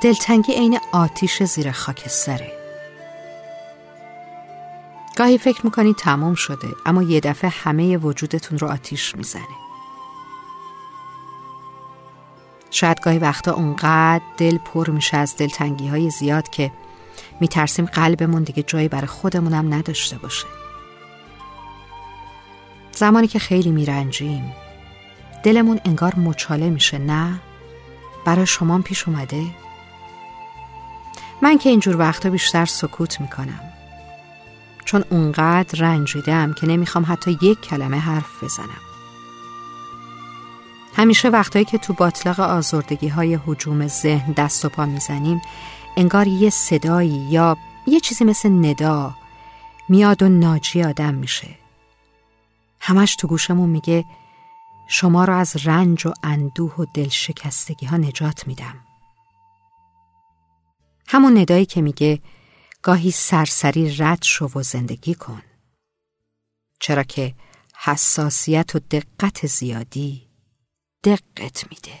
دلتنگی عین آتیش زیر خاکستره گاهی فکر می‌کنید تمام شده اما یه دفعه همه وجودتون رو آتیش می‌زنه. شاید گاهی وقتا اونقدر دل پر میشه از دلتنگی های زیاد که میترسیم قلبمون دیگه جایی برای خودمونم نداشته باشه. زمانی که خیلی میرنجیم دلمون انگار مچاله میشه نه؟ برای شما پیش اومده؟ من که اینجور وقتا بیشتر سکوت می‌کنم. چون اونقدر رنجیدم که نمی‌خوام حتی یک کلمه حرف بزنم. همیشه وقتایی که تو باطلاق آزردگی های حجوم ذهن دست و پا می‌زنیم انگار یه صدایی یا یه چیزی مثل ندا میاد و ناجی آدم میشه. همش تو گوشمون میگه شما را از رنج و اندوه و دلشکستگی ها نجات میدم. همون ندایی که میگه گاهی سرسری رد شو و زندگی کن. چرا که حساسیت و دقت زیادی دقت میده.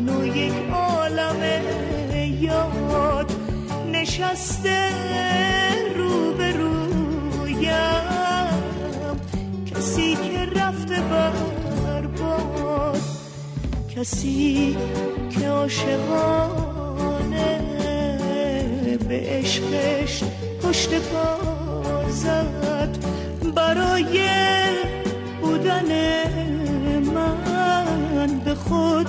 منو یک عالم یاد نشسته رو به رویم کسی که رفته برباد کسی که عاشقانه به عشقش پشت پا زد. برای بودن من به خود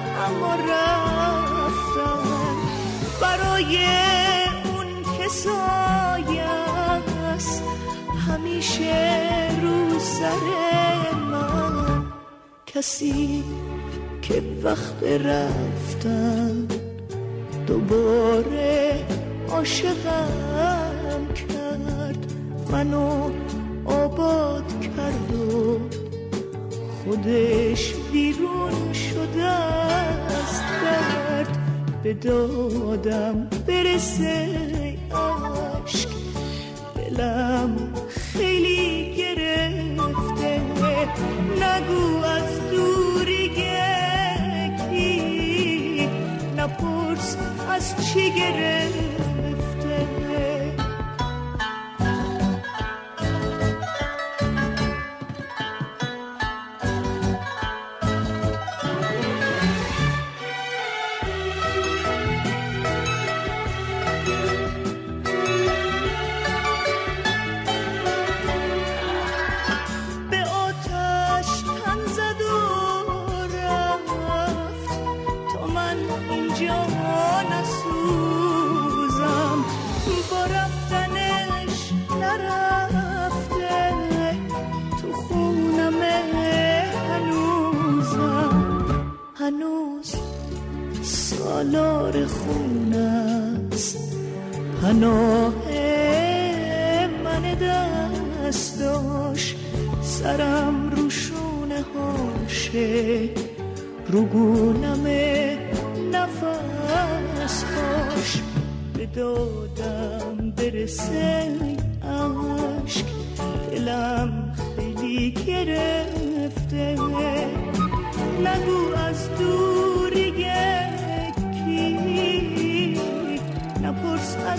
اما رفتم برای اون که است همیشه رو سر من. کسی که وقت رفتم دوباره عاشقم کرد. منو آباد کرد و خودش بیرون شده از درد به دادم برسه عشق. دلم خیلی گرفته. نگو از دوری گکی نپرس از چی گرفته پناه من دستاش سرم روشونه هاشه رو گونم نفس هاش. به دادم برسه عشق دلم خیلی گرفته. نگو از دوری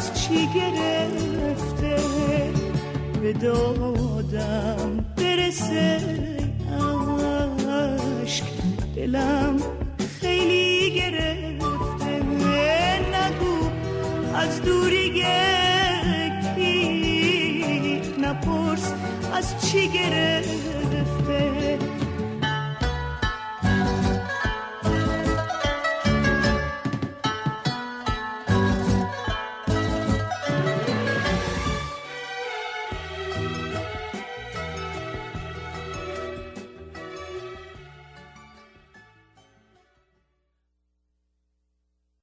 از چی گرفته به دادم برسه عشق دلم خیلی گرفته. نگو از دوری کی نپرس از چی گرفته.